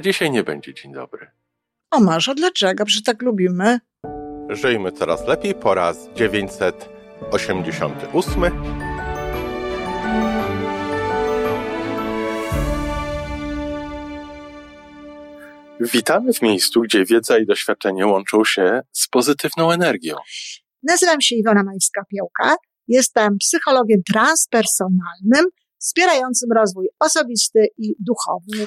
A dzisiaj nie będzie dzień dobry. O Marzo, dlaczego? Przecież tak lubimy. Żyjmy coraz lepiej po raz 988. Witamy w miejscu, gdzie wiedza i doświadczenie łączą się z pozytywną energią. Nazywam się Iwona Majwska-Piołka. Jestem psychologiem transpersonalnym, wspierającym rozwój osobisty i duchowy.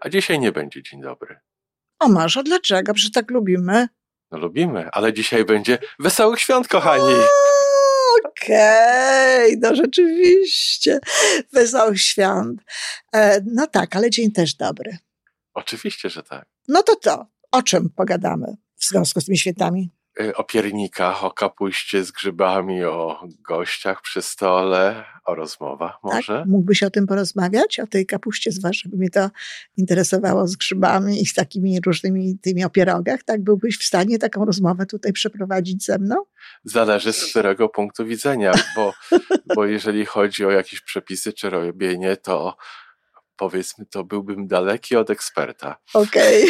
A dzisiaj nie będzie dzień dobry. O Marzo, dlaczego? Przecież tak lubimy. No lubimy, ale dzisiaj będzie wesołych świąt, kochani. Okej, okay, no rzeczywiście. Wesołych świąt. E, no tak, ale dzień też dobry. Oczywiście, że tak. No to to, o czym pogadamy w związku z tymi świętami? Y, o piernikach, o kapuście z grzybami, o gościach przy stole, o rozmowach Tak? może? Mógłbyś o tym porozmawiać? O tej kapuście zwłaszcza, by mnie to interesowało z grzybami i z takimi różnymi tymi o pierogach. Tak? Byłbyś w stanie taką rozmowę tutaj przeprowadzić ze mną? Zależy z którego punktu widzenia, bo, bo jeżeli chodzi o jakieś przepisy czy robienie, to powiedzmy, to byłbym daleki od eksperta. Okej.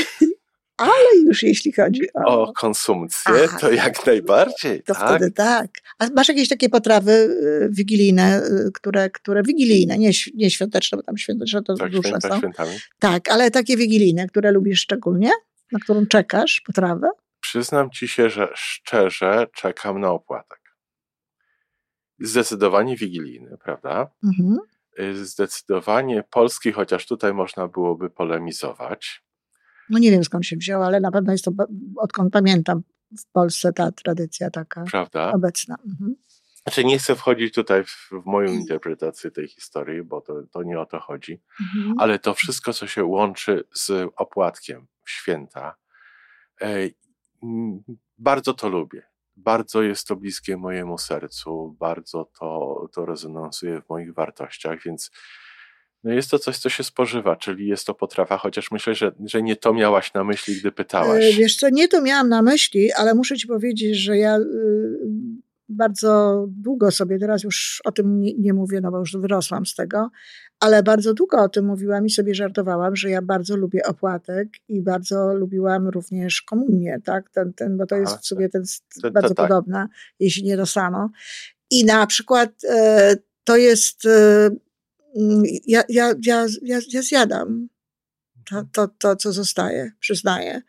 Ale już jeśli chodzi o, O konsumpcję, Aha. to jak najbardziej, to tak? wtedy tak. A masz jakieś takie potrawy y, wigilijne, y, które, które wigilijne, nie, nie świąteczne, bo tam świąteczne to Tak, duże są. świętami. Tak, ale takie wigilijne, które lubisz szczególnie, na którą czekasz, potrawę? Przyznam ci się, że szczerze czekam na opłatek. Zdecydowanie wigilijny, prawda? Mhm. Y, Zdecydowanie polski, chociaż tutaj można byłoby polemizować. No nie wiem skąd się wzięła, ale na pewno jest to, odkąd pamiętam, w Polsce ta tradycja taka Prawda? obecna. Mhm. Znaczy nie chcę wchodzić tutaj w, w moją interpretację tej historii, bo to, to nie o to chodzi, Mhm. ale to wszystko, co się łączy z opłatkiem święta, e, bardzo to lubię. Bardzo jest to bliskie mojemu sercu, bardzo to, to rezonansuje w moich wartościach, więc no jest to coś, co się spożywa, czyli jest to potrawa, chociaż myślę, że, że nie to miałaś na myśli, gdy E, pytałaś. Wiesz co, nie to miałam na myśli, ale muszę ci powiedzieć, że ja y, bardzo długo sobie, teraz już o tym nie, nie mówię, no bo już wyrosłam z tego, ale bardzo długo o tym mówiłam i sobie żartowałam, że ja bardzo lubię opłatek i bardzo lubiłam również komunię, tak? Ten, ten, bo to jest w sobie ten, to- to bardzo tak. podobna, jeśli nie to samo. I na przykład e, to jest, e, ja, ja, ja, ja, ja zjadam to, to, to, co zostaje, przyznaję.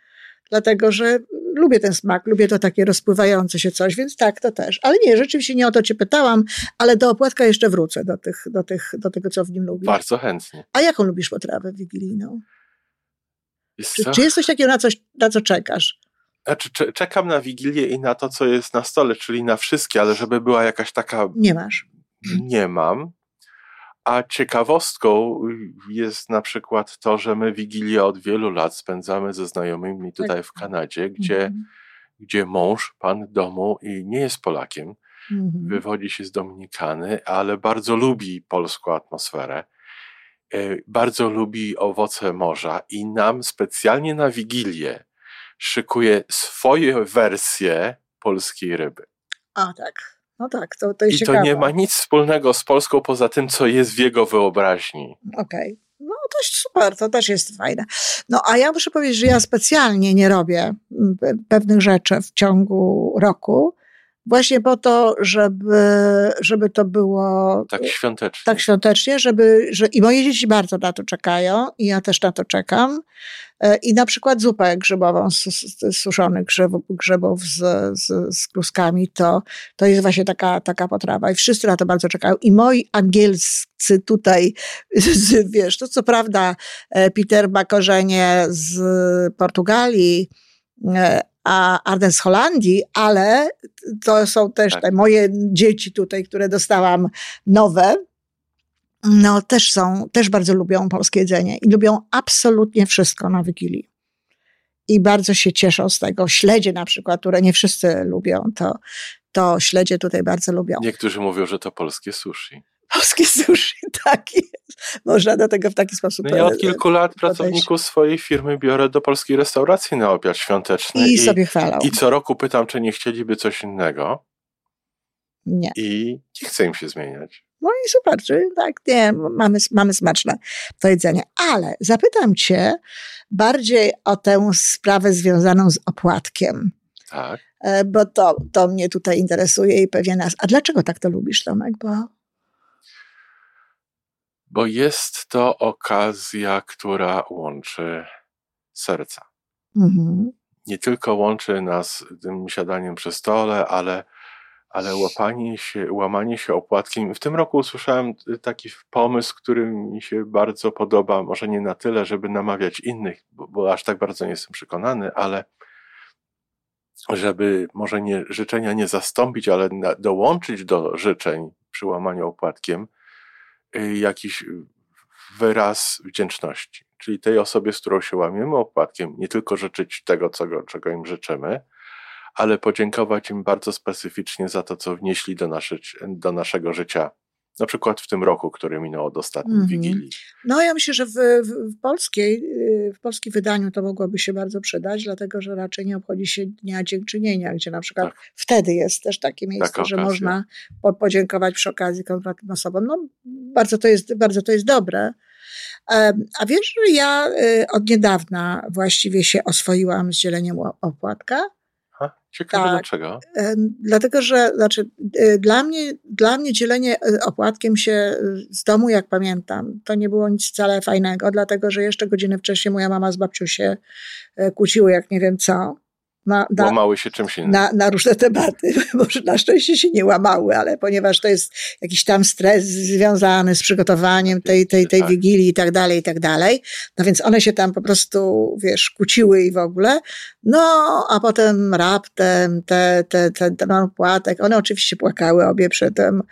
Dlatego, że lubię ten smak, lubię to takie rozpływające się coś, więc tak, to też. Ale nie, rzeczywiście nie o to cię pytałam, ale do opłatka jeszcze wrócę, do, tych, do, tych, do tego, co w nim lubię. Bardzo chętnie. A jaką lubisz potrawę wigilijną? Czy, czy jest coś takiego, na, coś, na co czekasz? Znaczy, cze- czekam na Wigilię i na to, co jest na stole, czyli na wszystkie, ale żeby była jakaś taka, Nie masz. nie mam. A ciekawostką jest na przykład to, że my Wigilię od wielu lat spędzamy ze znajomymi tutaj w Kanadzie, gdzie, Mhm. gdzie mąż, pan domu i nie jest Polakiem, Mhm. wywodzi się z Dominikany, ale bardzo lubi polską atmosferę. E, Bardzo lubi owoce morza i nam specjalnie na Wigilię szykuje swoje wersje polskiej ryby. A tak. No tak, to, to jest I to ciekawe. nie ma nic wspólnego z Polską poza tym, co jest w jego wyobraźni. Okej. No to jest super, to też jest fajne. No a ja muszę powiedzieć, że ja specjalnie nie robię mm, pe- pewnych rzeczy w ciągu roku, właśnie po to, żeby, żeby to było Tak świątecznie. tak świątecznie, żeby, że i moje dzieci bardzo na to czekają i ja też na to czekam. E, I na przykład zupę grzybową suszonych grzybów, grzybów z, z, z kluskami, to, to jest właśnie taka, taka potrawa i wszyscy na to bardzo czekają. I moi angielscy tutaj, wiesz, to co prawda e, Peter ma korzenie z Portugalii, a Arden z Holandii, ale to są też Tak. te moje dzieci tutaj, które dostałam nowe, no też są, też bardzo lubią polskie jedzenie i lubią absolutnie wszystko na Wigilii. I bardzo się cieszą z tego. Śledzie na przykład, które nie wszyscy lubią, to, to śledzie tutaj bardzo lubią. Niektórzy mówią, że to polskie sushi. Polskie sushi, tak jest. Można do tego w taki sposób no Ja od kilku lat podejść. pracowników swojej firmy biorę do polskiej restauracji na obiad świąteczny. I, i sobie chwalą. I co roku pytam, czy nie chcieliby coś innego. Nie. I nie chcę im się zmieniać. No i super, czyli tak, nie, mamy, mamy smaczne to jedzenie. Ale zapytam cię bardziej o tę sprawę związaną z opłatkiem. Tak. E, bo to, to mnie tutaj interesuje i pewnie nas. A dlaczego tak to lubisz, Tomek? Bo bo jest to okazja, która łączy serca. Mhm. Nie tylko łączy nas tym siadaniem przy stole, ale, ale łapanie się, łamanie się opłatkiem. W tym roku usłyszałem taki pomysł, który mi się bardzo podoba, może nie na tyle, żeby namawiać innych, bo, bo aż tak bardzo nie jestem przekonany, ale żeby może nie, życzenia nie zastąpić, ale na, dołączyć do życzeń przy łamaniu opłatkiem, jakiś wyraz wdzięczności. Czyli tej osobie, z którą się łamiemy opłatkiem, nie tylko życzyć tego, czego, czego im życzymy, ale podziękować im bardzo specyficznie za to, co wnieśli do, nasze, do naszego życia na przykład w tym roku, który minął od ostatniej mm -hmm. Wigilii. No ja myślę, że w, w, polskiej, w polskim wydaniu to mogłoby się bardzo przydać, dlatego że raczej nie obchodzi się Dnia Dziękczynienia, gdzie na przykład tak. wtedy jest też takie miejsce, Taka że okazja. można po, podziękować przy okazji konkretnym osobom. No bardzo to jest, bardzo to jest dobre. A wiesz, że ja y, od niedawna właściwie się oswoiłam z dzieleniem opłatka Ciekawe tak, dlaczego. Dlatego, że znaczy, y, dla, mnie, dla mnie dzielenie y, opłatkiem się y, z domu, jak pamiętam, to nie było nic wcale fajnego, dlatego że jeszcze godziny wcześniej moja mama z babcią się kłóciły, jak nie wiem co na, na, łamały się czymś innym. Na, na, różne tematy. Może na szczęście się nie łamały, ale ponieważ to jest jakiś tam stres związany z przygotowaniem tej, tej, tej tak. wigilii i tak dalej, i tak dalej. No więc one się tam po prostu, wiesz, kłóciły i w ogóle. No, a potem raptem te, te, te, ten płatek, one oczywiście płakały obie przy tym,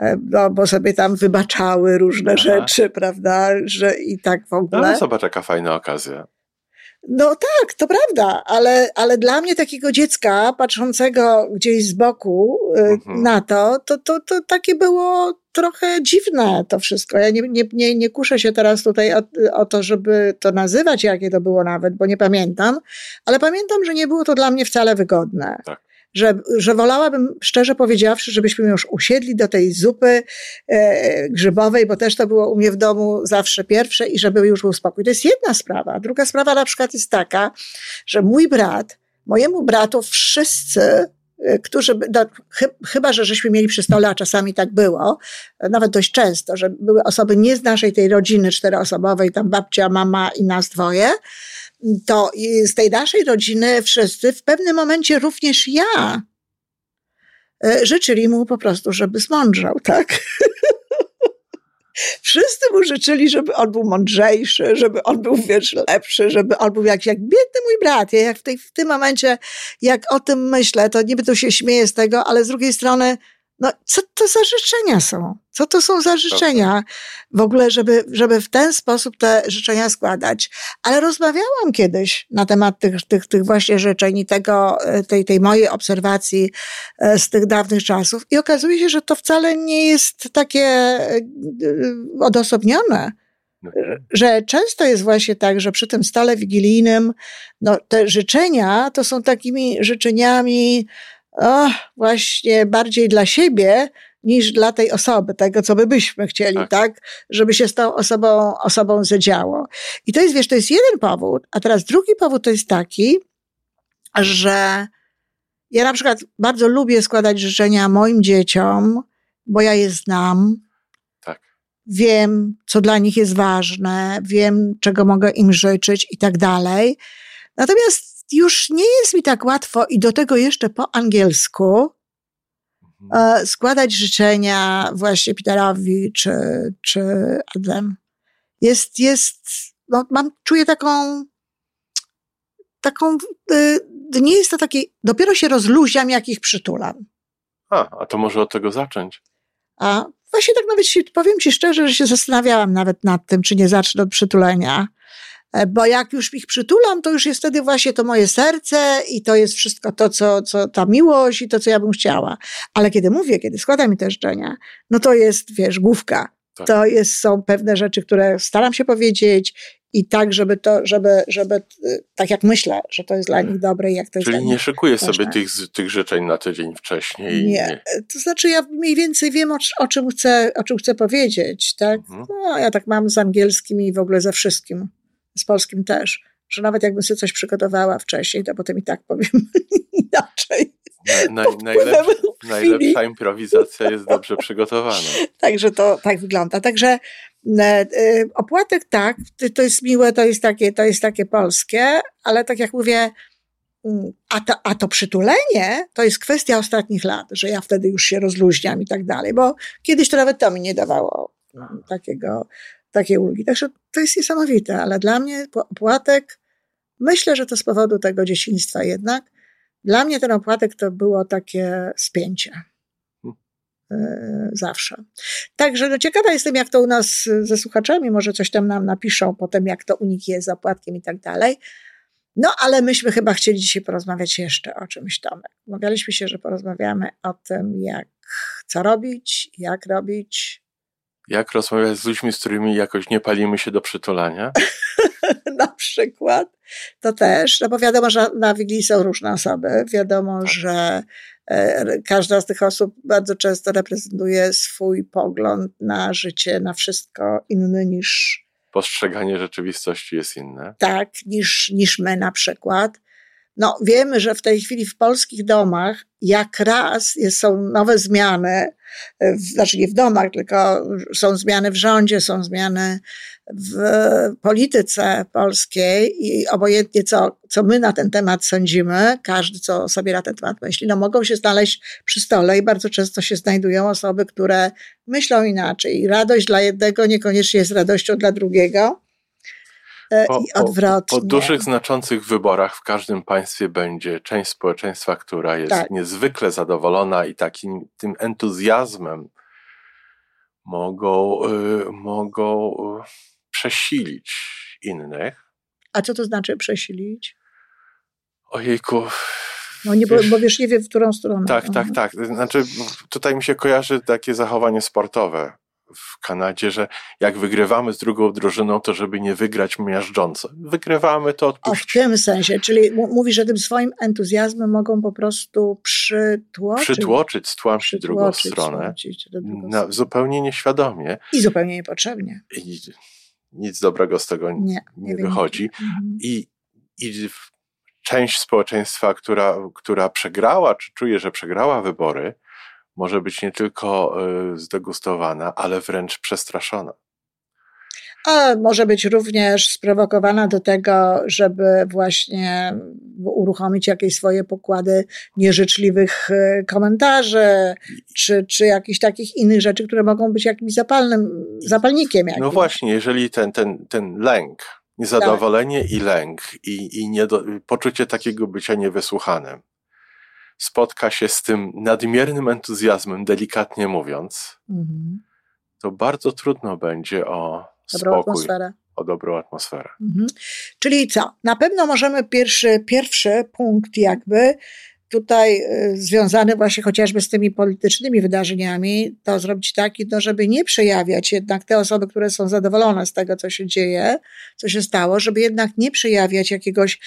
e, no, bo sobie tam wybaczały różne Aha. rzeczy, prawda, że i tak w ogóle. No, zobacz, jaka fajna okazja. No tak, to prawda, ale, ale dla mnie takiego dziecka patrzącego gdzieś z boku y, mhm. na to, to, to, to takie było trochę dziwne to wszystko. Ja nie, nie, nie, nie kuszę się teraz tutaj o, o, to, żeby to nazywać, jakie to było nawet, bo nie pamiętam, ale pamiętam, że nie było to dla mnie wcale wygodne. Tak że, że wolałabym, szczerze powiedziawszy, żebyśmy już usiedli do tej zupy e, grzybowej, bo też to było u mnie w domu zawsze pierwsze i żeby już był spokój. To jest jedna sprawa. Druga sprawa na przykład jest taka, że mój brat, mojemu bratu wszyscy e, którzy, no, chyba, że żeśmy mieli przy stole, a czasami tak było, nawet dość często, że były osoby nie z naszej tej rodziny czteroosobowej, tam babcia, mama i nas dwoje, to z tej naszej rodziny wszyscy w pewnym momencie również ja e, życzyli mu po prostu, żeby zmądrzał, tak? Wszyscy mu życzyli, żeby on był mądrzejszy, żeby on był, wiesz, lepszy, żeby on był jak, jak biedny mój brat. Ja jak w, tej, w tym momencie, jak o tym myślę, to niby to się śmieję z tego, ale z drugiej strony no, co to za życzenia są? Co to są za życzenia w ogóle, żeby, żeby w ten sposób te życzenia składać? Ale rozmawiałam kiedyś na temat tych, tych, tych właśnie życzeń i tego, e, tej, tej mojej obserwacji e, z tych dawnych czasów i okazuje się, że to wcale nie jest takie e, odosobnione no. że często jest właśnie tak, że przy tym stole wigilijnym, no, te życzenia to są takimi życzeniami, oh, właśnie bardziej dla siebie niż dla tej osoby, tego, co by byśmy chcieli, tak. tak? Żeby się z tą osobą, osobą zadziało. I to jest, wiesz, to jest jeden powód, a teraz drugi powód to jest taki, że ja na przykład bardzo lubię składać życzenia moim dzieciom, bo ja je znam. Tak. Wiem, co dla nich jest ważne, wiem, czego mogę im życzyć i tak dalej. Natomiast już nie jest mi tak łatwo i do tego jeszcze po angielsku mhm. e, składać życzenia właśnie Peterowi czy, czy Adam. Jest, jest, no mam, czuję taką, taką, y, nie jest to takie, dopiero się rozluźniam, jak ich przytulam. A, a to może od tego zacząć. A właśnie tak nawet się, powiem ci szczerze, że się zastanawiałam nawet nad tym, czy nie zacznę od przytulenia. E, bo jak już ich przytulam, to już jest wtedy właśnie to moje serce i to jest wszystko to, co, co ta miłość i to, co ja bym chciała. Ale kiedy mówię, kiedy składam mi te życzenia, no to jest, wiesz, główka. Tak. To jest, są pewne rzeczy, które staram się powiedzieć i tak, żeby to, żeby, żeby tak jak myślę, że to jest dla nich dobre i jak to jest Czyli nie szykuję sobie tych, tych życzeń na tydzień wcześniej. Nie. nie. To znaczy ja mniej więcej wiem, o, o, czym, chcę, o czym chcę powiedzieć, tak? Mhm. No, ja tak mam z angielskim i w ogóle ze wszystkim z polskim też, że nawet jakbym sobie coś przygotowała wcześniej, to potem i tak powiem inaczej. Na, na, najlepsza, najlepsza improwizacja jest dobrze przygotowana. Także to tak wygląda. Także e, e, opłatek tak, to jest miłe, to jest takie, to jest takie polskie, ale tak jak mówię, mm, a to, a to przytulenie to jest kwestia ostatnich lat, że ja wtedy już się rozluźniam i tak dalej, bo kiedyś to nawet to mi nie dawało mm, takiego takie ulgi. Także to jest niesamowite, ale dla mnie opłatek, myślę, że to z powodu tego dzieciństwa jednak, dla mnie ten opłatek to było takie spięcie. Hmm. Zawsze. Także no, ciekawa jestem, jak to u nas ze słuchaczami, może coś tam nam napiszą potem, jak to u nich jest z opłatkiem i tak dalej. No, ale myśmy chyba chcieli dzisiaj porozmawiać jeszcze o czymś, Tomek. Umawialiśmy się, że porozmawiamy o tym, jak, co robić, jak robić, jak rozmawiać z ludźmi, z którymi jakoś nie palimy się do przytulania? na przykład. To też, no bo wiadomo, że na Wigilii są różne osoby. Wiadomo, tak. że e, każda z tych osób bardzo często reprezentuje swój pogląd na życie, na wszystko inny niż. Postrzeganie rzeczywistości jest inne. Tak, niż, niż my na przykład. No, wiemy, że w tej chwili w polskich domach, jak raz jest, są nowe zmiany, w, znaczy nie w domach, tylko są zmiany w rządzie, są zmiany w polityce polskiej i obojętnie co, co my na ten temat sądzimy, każdy co sobie na ten temat myśli, no mogą się znaleźć przy stole i bardzo często się znajdują osoby, które myślą inaczej. I radość dla jednego niekoniecznie jest radością dla drugiego. E, po, i odwrotnie. Po, po, dużych, znaczących wyborach w każdym państwie będzie część społeczeństwa, która jest tak. niezwykle zadowolona i takim tym entuzjazmem mogą, y, mogą y, przesilić innych. A co to znaczy przesilić? Ojejku. No nie, bo, bo wiesz, nie wiem, w którą stronę. Tak, tak, tak. Znaczy, tutaj mi się kojarzy takie zachowanie sportowe w Kanadzie, że jak wygrywamy z drugą drużyną, to żeby nie wygrać miażdżąco. Wygrywamy to odpuścić. O, w tym sensie, czyli mówisz, że tym swoim entuzjazmem mogą po prostu przytłoczyć. Przytłoczyć, stłamsić drugą stronę. Na, zupełnie nieświadomie. I zupełnie niepotrzebnie. I nic dobrego z tego nie, nie, wychodzi. Mhm. I, I część społeczeństwa, która, która przegrała, czy czuje, że przegrała wybory, może być nie tylko y, zdegustowana, ale wręcz przestraszona. A może być również sprowokowana do tego, żeby właśnie uruchomić jakieś swoje pokłady nieżyczliwych y, komentarzy, czy, czy jakichś takich innych rzeczy, które mogą być jakimś zapalnym, zapalnikiem. Jakimś. No właśnie, jeżeli ten, ten, ten lęk, niezadowolenie tak. i lęk i, i niedo, poczucie takiego bycia niewysłuchanym, spotka się z tym nadmiernym entuzjazmem, delikatnie mówiąc, mhm. to bardzo trudno będzie o Dobrą spokój, atmosferę. o dobrą atmosferę. Mhm. Czyli co? Na pewno możemy pierwszy, pierwszy punkt jakby tutaj y, związany właśnie chociażby z tymi politycznymi wydarzeniami, to zrobić taki, no, żeby nie przejawiać jednak te osoby, które są zadowolone z tego, co się dzieje, co się stało, żeby jednak nie przejawiać jakiegoś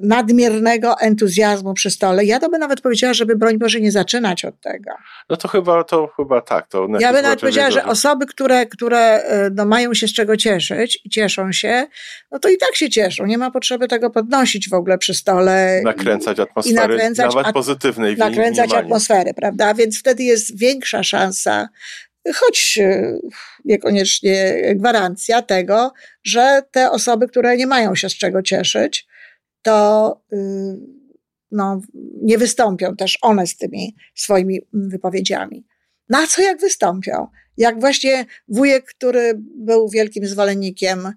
nadmiernego entuzjazmu przy stole. Ja to bym nawet powiedziała, żeby broń Boże nie zaczynać od tego. No to chyba, to chyba tak. To ja bym nawet powiedziała, że osoby, które, które e, no, mają się z czego cieszyć i cieszą się, no to i tak się cieszą. Nie ma potrzeby tego podnosić w ogóle przy stole. Nakręcać atmosfery, i nakręcać nawet pozytywnej. Nakręcać atmosfery, prawda? Więc wtedy jest większa szansa choć e, niekoniecznie gwarancja tego, że te osoby, które nie mają się z czego cieszyć, to y, no, nie wystąpią też one z tymi swoimi wypowiedziami. Na co jak wystąpią? Jak właśnie wujek, który był wielkim zwolennikiem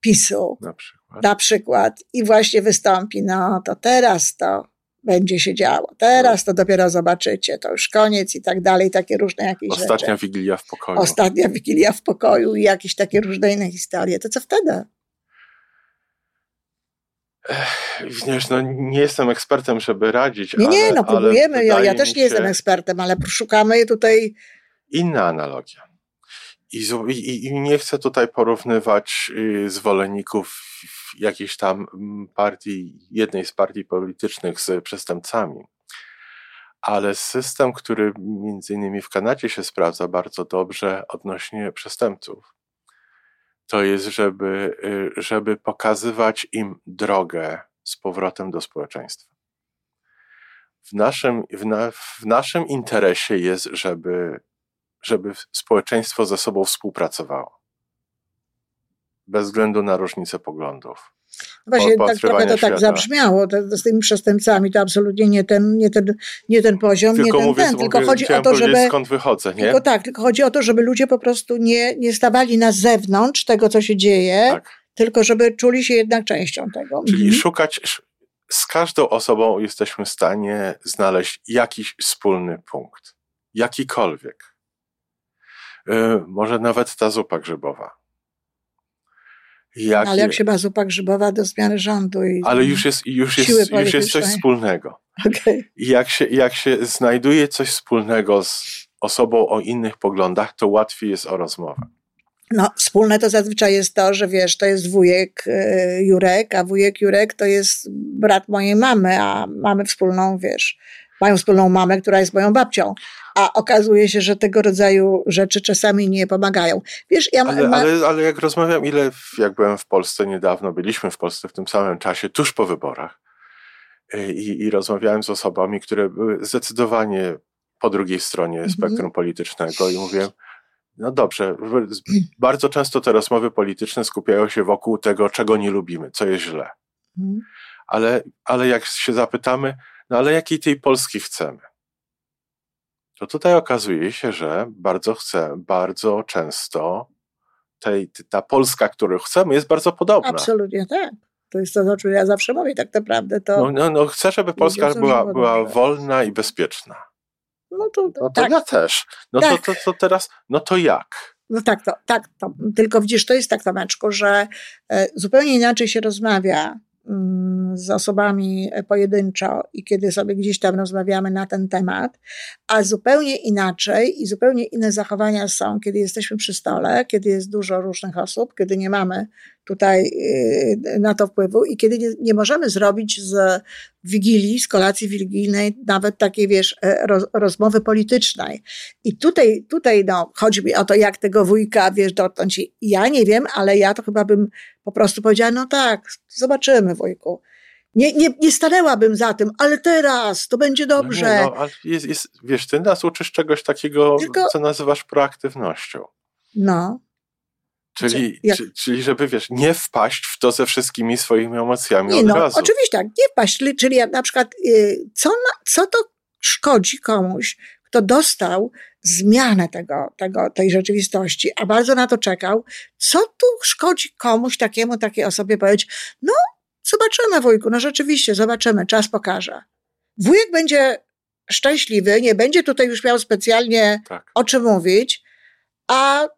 PiSu, na przykład, na przykład i właśnie wystąpi, no to teraz to będzie się działo. Teraz to dopiero zobaczycie, to już koniec i tak dalej, takie różne jakieś Ostatnia rzeczy. wigilia w pokoju. Ostatnia wigilia w pokoju i jakieś takie różne inne historie. To co wtedy? Wiesz, no nie jestem ekspertem, żeby radzić. Nie, nie, ale, no próbujemy. Ja, ja też nie jestem ekspertem, ale szukamy tutaj. Inna analogia. I, i, I nie chcę tutaj porównywać y, zwolenników jakiejś tam mm, partii, jednej z partii politycznych z przestępcami. Ale system, który między innymi w Kanadzie się sprawdza bardzo dobrze odnośnie przestępców, to jest, żeby, y, żeby pokazywać im drogę z powrotem do społeczeństwa. W naszym, w, na, w naszym interesie jest, żeby, żeby społeczeństwo ze sobą współpracowało. Bez względu na różnice poglądów. Właśnie tak trochę to świata. tak zabrzmiało to, z tymi przestępcami. To absolutnie nie ten, nie ten, nie ten poziom, Tylko nie ten, mówię, ten. Tylko mówię, chodzi o to, żeby. skąd wychodzę, nie? Tylko tak, tylko chodzi o to, żeby ludzie po prostu nie, nie stawali na zewnątrz tego, co się dzieje, Tak. tylko żeby czuli się jednak częścią tego. Czyli Mhm. szukać, sz- z każdą osobą jesteśmy w stanie znaleźć jakiś wspólny punkt. Jakikolwiek. Yy, może nawet ta zupa grzybowa. Jaki, Ale jak się ma zupa grzybowa do zmiany rządu i. ale już jest, już jest, już jest coś wspólnego. Okej. I jak się, jak się znajduje coś wspólnego z osobą o innych poglądach, to łatwiej jest o rozmowę. No, wspólne to zazwyczaj jest to, że wiesz, to jest wujek e, Jurek, a wujek Jurek to jest brat mojej mamy, a mamy wspólną, wiesz, mają wspólną mamę, która jest moją babcią. A okazuje się, że tego rodzaju rzeczy czasami nie pomagają. Wiesz, ja Ale, ma, ale, ale jak rozmawiam, ile, jak byłem w Polsce niedawno, byliśmy w Polsce w tym samym czasie, tuż po wyborach, y, i, i rozmawiałem z osobami, które były zdecydowanie po drugiej stronie Mhm. spektrum politycznego i mówiłem, no dobrze, bardzo często te rozmowy polityczne skupiają się wokół tego, czego nie lubimy, co jest źle. Mhm. Ale, ale jak się zapytamy, no ale jakiej tej Polski chcemy? To tutaj okazuje się, że bardzo chcę, bardzo często tej, ta Polska, którą chcemy, jest bardzo podobna. absolutnie tak. To jest to, o czym ja zawsze mówię, tak naprawdę to, No, no, no chcę, żeby Polska była, była wolna i bezpieczna. no to, No to tak, ja też. No Tak. to, to, to teraz, no to jak? No tak, to, tak, to. Tylko widzisz, to jest tak, Tomeczku, że e, zupełnie inaczej się rozmawia z osobami pojedynczo i kiedy sobie gdzieś tam rozmawiamy na ten temat, a zupełnie inaczej i zupełnie inne zachowania są, kiedy jesteśmy przy stole, kiedy jest dużo różnych osób, kiedy nie mamy tutaj y, na to wpływu i kiedy nie, nie możemy zrobić z wigilii, z kolacji wigilijnej nawet takiej, wiesz, e, roz, rozmowy politycznej. I tutaj, tutaj no, chodzi mi o to, jak tego wujka, wiesz, dotknąć. I Ja nie wiem, ale ja to chyba bym po prostu powiedziała, no tak, zobaczymy wujku. Nie, nie, nie stanęłabym za tym, ale teraz to będzie dobrze. No, nie, no, ale jest, jest, wiesz, ty nas uczysz czegoś takiego, Tylko- co nazywasz proaktywnością. No, Czyli, jak- czy, czyli żeby, wiesz, nie wpaść w to ze wszystkimi swoimi emocjami nie od no, razu. oczywiście tak, nie wpaść, czyli, czyli jak na przykład, y, co, co to szkodzi komuś, kto dostał zmianę tego, tego, tej rzeczywistości, a bardzo na to czekał, co tu szkodzi komuś takiemu, takiej osobie powiedzieć, no zobaczymy wujku, no rzeczywiście, zobaczymy, czas pokaże. Wujek będzie szczęśliwy, nie będzie tutaj już miał specjalnie Tak. o czym mówić, a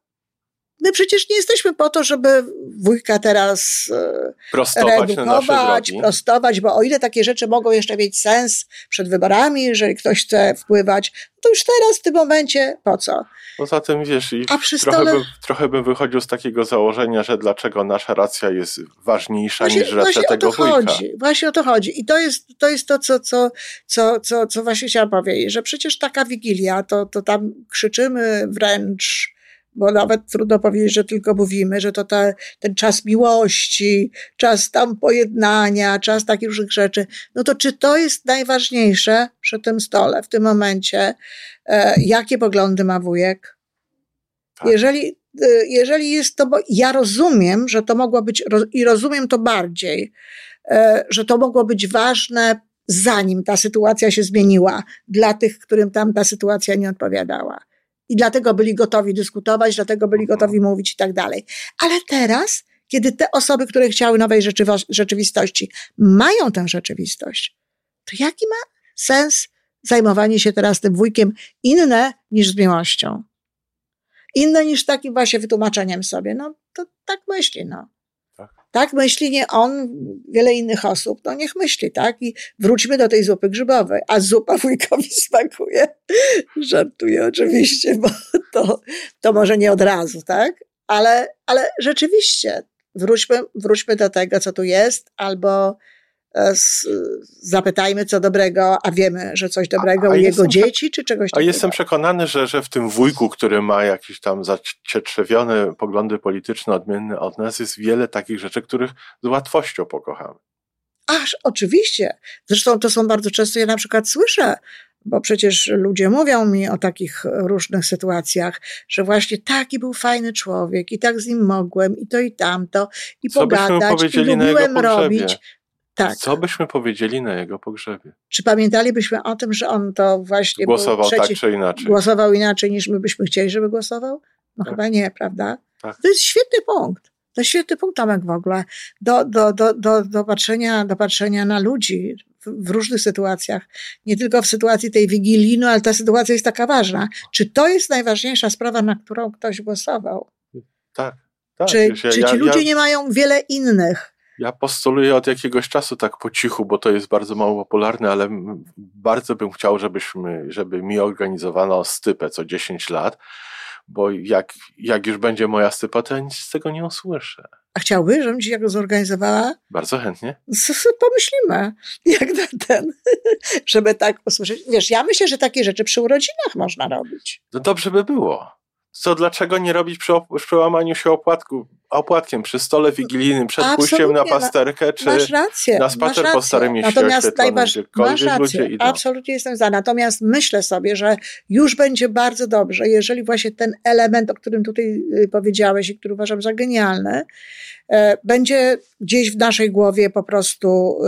my przecież nie jesteśmy po to, żeby wujka teraz e, Prostować na drogi. prostować, bo o ile takie rzeczy mogą jeszcze mieć sens przed wyborami, jeżeli ktoś chce wpływać, to już teraz w tym momencie po co? Poza tym, wiesz, i przy trochę, stole- bym, trochę bym wychodził z takiego założenia, że dlaczego nasza racja jest ważniejsza Właśnie, niż racja właśnie o tego to wujka. chodzi. Właśnie o to chodzi. I to jest to, jest to co, co, co, co, co właśnie chciałam powiedzieć, że przecież taka wigilia, to, to tam krzyczymy wręcz, bo nawet trudno powiedzieć, że tylko mówimy, że to ta, ten czas miłości, czas tam pojednania, czas takich różnych rzeczy. No to czy to jest najważniejsze przy tym stole w tym momencie? E, jakie poglądy ma wujek? Tak. Jeżeli, y, jeżeli jest to, bo ja rozumiem, że to mogło być, roz- i rozumiem to bardziej, e, że to mogło być ważne, zanim ta sytuacja się zmieniła, dla tych, którym tam ta sytuacja nie odpowiadała. I dlatego byli gotowi dyskutować, dlatego byli Mhm. gotowi mówić i tak dalej. Ale teraz, kiedy te osoby, które chciały nowej rzeczywistości, mają tę rzeczywistość, to jaki ma sens zajmowanie się teraz tym wujkiem inne niż z miłością? Inne niż takim właśnie wytłumaczeniem sobie. No to tak myśli, no. Tak. myśli nie on, wiele innych osób. No niech myśli, tak? I wróćmy do tej zupy grzybowej. A zupa wujkowi smakuje. Żartuję oczywiście, bo to, to może nie od razu, tak? Ale, ale rzeczywiście wróćmy, wróćmy do tego, co tu jest, albo zapytajmy co dobrego, a wiemy, że coś dobrego a, a u jego dzieci, czy czegoś takiego. A jestem przekonany, że, że w tym wujku, który ma jakieś tam zacietrzewione poglądy polityczne odmienne od nas, jest wiele takich rzeczy, których z łatwością pokochamy. Aż, oczywiście. Zresztą to są bardzo często, ja na przykład słyszę, bo przecież ludzie mówią mi o takich różnych sytuacjach, że właśnie taki był fajny człowiek i tak z nim mogłem i to i tamto i Co pogadać i lubiłem robić. Tak. Co byśmy powiedzieli na jego pogrzebie? Czy pamiętalibyśmy o tym, że on to właśnie głosował tak czy inaczej? Głosował inaczej niż my byśmy chcieli, żeby głosował? No tak. chyba nie, prawda? Tak. To jest świetny punkt. To jest świetny punkt, Tomek, w ogóle, do, do, do, do, do, patrzenia, do patrzenia na ludzi w, w różnych sytuacjach. Nie tylko w sytuacji tej Wigilii, no ale ta sytuacja jest taka ważna. Czy to jest najważniejsza sprawa, na którą ktoś głosował? Tak. tak. Czy, ja, czy ci ja, ludzie ja... nie mają wiele innych ja postuluję od jakiegoś czasu tak po cichu, bo to jest bardzo mało popularne, ale bardzo bym chciał, żebyśmy, żeby mi organizowano stypę co 10 lat, bo jak, jak już będzie moja stypa, to ja nic z tego nie usłyszę. A chciałby, żebym ci jako zorganizowała? Bardzo chętnie. Pomyślimy, jak na ten, żeby tak usłyszeć. Wiesz, ja myślę, że takie rzeczy przy urodzinach można robić. No dobrze by było. Co, dlaczego nie robić przy, przy przełamaniu się opłatku, opłatkiem przy stole wigilijnym, przed Absolutnie, pójściem na pasterkę, czy rację, na spacer po Starym Mieście Natomiast najbardziej, masz rację, absolutnie jestem za. Natomiast myślę sobie, że już będzie bardzo dobrze, jeżeli właśnie ten element, o którym tutaj y, powiedziałeś i który uważam za genialny, e, będzie gdzieś w naszej głowie po prostu,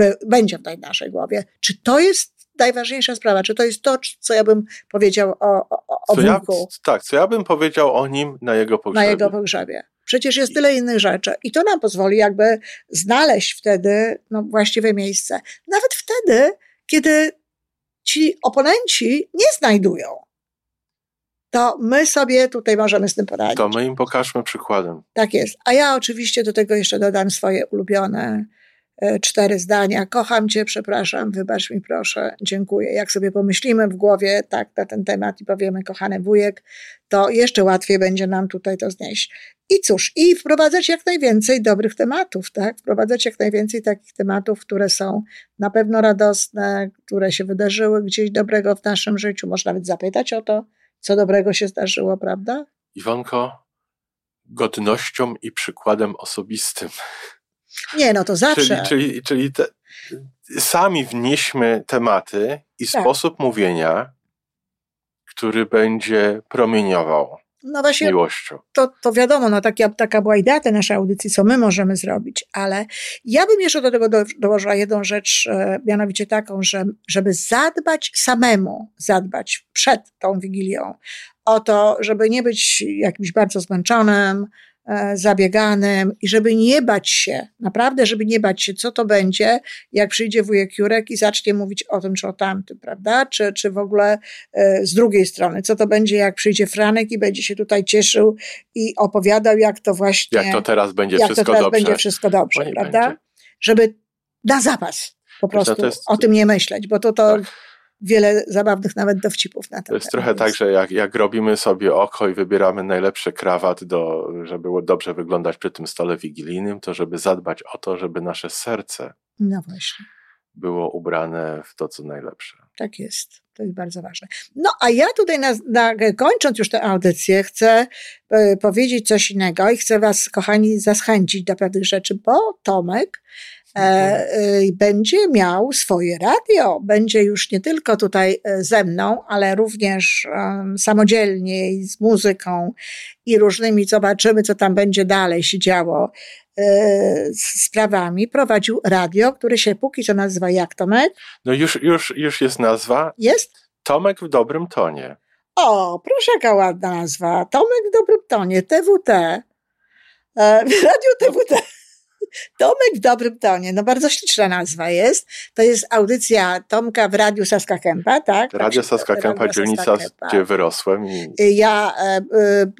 y, będzie w tej naszej głowie. Czy to jest najważniejsza sprawa. Czy to jest to, co ja bym powiedział o, o, o ja, Tak, co ja bym powiedział o nim na jego pogrzebie. Na jego pogrzebie. Przecież jest tyle innych rzeczy i to nam pozwoli jakby znaleźć wtedy no, właściwe miejsce. Nawet wtedy, kiedy ci oponenci nie znajdują. To my sobie tutaj możemy z tym poradzić. To my im pokażmy przykładem. Tak jest. A ja oczywiście do tego jeszcze dodam swoje ulubione cztery zdania. Kocham cię, przepraszam, wybacz mi proszę, dziękuję. Jak sobie pomyślimy w głowie tak na ten temat i powiemy kochany wujek, to jeszcze łatwiej będzie nam tutaj to znieść. I cóż, i wprowadzać jak najwięcej dobrych tematów, tak? Wprowadzać jak najwięcej takich tematów, które są na pewno radosne, które się wydarzyły gdzieś dobrego w naszym życiu. Można nawet zapytać o to, co dobrego się zdarzyło, prawda? Iwonko, godnością i przykładem osobistym nie, no to zawsze. Czyli, czyli, czyli te, sami wnieśmy tematy i tak. sposób mówienia, który będzie promieniował no właśnie, miłością. To, to wiadomo, no taka, taka była idea tej naszej audycji, co my możemy zrobić, ale ja bym jeszcze do tego do, dołożyła jedną rzecz, e, mianowicie taką, że żeby zadbać samemu, zadbać przed tą Wigilią o to, żeby nie być jakimś bardzo zmęczonym, E, zabieganym i żeby nie bać się, naprawdę, żeby nie bać się, co to będzie, jak przyjdzie wujek Jurek i zacznie mówić o tym czy o tamtym, prawda? Czy, czy w ogóle e, z drugiej strony, co to będzie, jak przyjdzie Franek i będzie się tutaj cieszył i opowiadał, jak to właśnie. Jak to teraz będzie jak wszystko to teraz dobrze. będzie wszystko dobrze, prawda? Będzie. Żeby na zapas po prostu jest... o tym nie myśleć, bo to to. Tak wiele zabawnych nawet dowcipów na ten To jest trochę tak, że jak, jak robimy sobie oko i wybieramy najlepszy krawat, do, żeby dobrze wyglądać przy tym stole wigilijnym, to żeby zadbać o to, żeby nasze serce no właśnie. było ubrane w to, co najlepsze. Tak jest. To jest bardzo ważne. No, a ja tutaj, na, na, kończąc już tę audycję, chcę y, powiedzieć coś innego i chcę Was, kochani, zachęcić do pewnych rzeczy, bo Tomek będzie miał swoje radio. Będzie już nie tylko tutaj e, ze mną, ale również samodzielnie i z muzyką i różnymi, zobaczymy, co tam będzie dalej się działo z sprawami. Prowadził radio, które się póki co nazywa jak Tomek? No już, już, już jest nazwa. Jest? Tomek w dobrym tonie. O, proszę jaka ładna nazwa. Tomek w dobrym tonie, TWT. Radio TWT. Tomek w dobrym tonie. No bardzo śliczna nazwa jest. To jest audycja Tomka w Radiu Saska Kępa, tak? Radio Saska Kępa, dzielnica, gdzie wyrosłem. I... Ja e, e,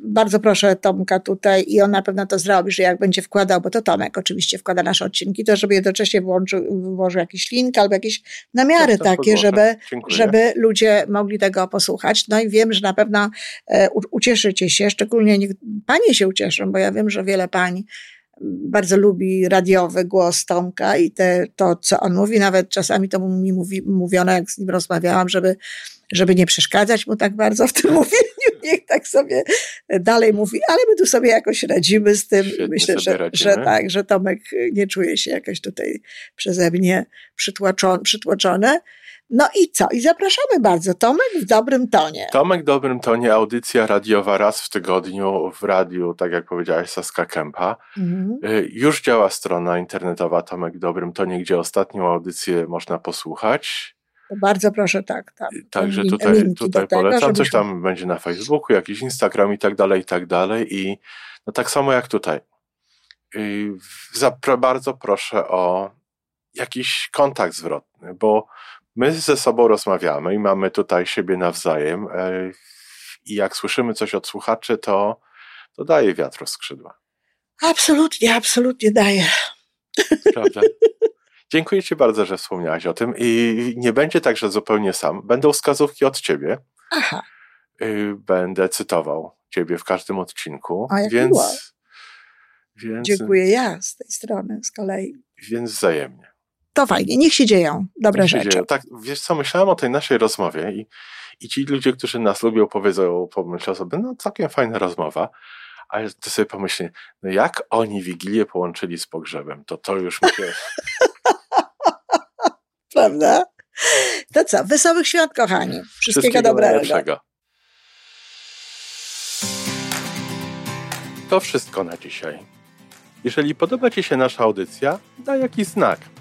bardzo proszę Tomka tutaj i on na pewno to zrobi, że jak będzie wkładał, bo to Tomek oczywiście wkłada nasze odcinki, to żeby jednocześnie włączył, włożył jakiś link albo jakieś namiary tak, takie, żeby, żeby ludzie mogli tego posłuchać. No i wiem, że na pewno e, ucieszycie się, szczególnie niech panie się ucieszą, bo ja wiem, że wiele pań bardzo lubi radiowy głos Tomka i te, to, co on mówi. Nawet czasami to mi mówi, mówiono, jak z nim rozmawiałam, żeby, żeby nie przeszkadzać mu tak bardzo w tym mówieniu. Niech tak sobie dalej mówi, ale my tu sobie jakoś radzimy z tym. Świetnie Myślę, że, że tak, że Tomek nie czuje się jakoś tutaj przeze mnie przytłoczony. przytłoczony. No i co? I zapraszamy bardzo. Tomek w dobrym tonie. Tomek w dobrym tonie, audycja radiowa raz w tygodniu w radiu, tak jak powiedziałeś, Saska Kępa. Mhm. Y, już działa strona internetowa Tomek w dobrym tonie, gdzie ostatnią audycję można posłuchać. To bardzo proszę, tak. tak. Także tutaj, tutaj polecam. Tego, Coś tam będzie na Facebooku, jakiś Instagram i tak dalej, i tak dalej. I no tak samo jak tutaj. Y, bardzo proszę o jakiś kontakt zwrotny, bo my ze sobą rozmawiamy i mamy tutaj siebie nawzajem e, i jak słyszymy coś od słuchaczy, to, to daje wiatr skrzydła. Absolutnie, absolutnie daje. Prawda? Dziękuję Ci bardzo, że wspomniałaś o tym i nie będzie tak, że zupełnie sam. Będą wskazówki od Ciebie. Aha. Y, będę cytował Ciebie w każdym odcinku. A jak więc, więc Dziękuję ja z tej strony z kolei. Więc wzajemnie to fajnie, niech się dzieją dobre niech rzeczy. Dzieją. Tak, wiesz co, myślałem o tej naszej rozmowie i, i ci ludzie, którzy nas lubią, powiedzą, pomyślą sobie, no całkiem fajna rozmowa, a ja to sobie pomyślę, no jak oni Wigilię połączyli z pogrzebem, to to już mi się... Prawda? To co, wesołych świąt, kochani. Wszystkiego, Wszystkiego dobrego. Najlepszego. To wszystko na dzisiaj. Jeżeli podoba Ci się nasza audycja, daj jakiś znak –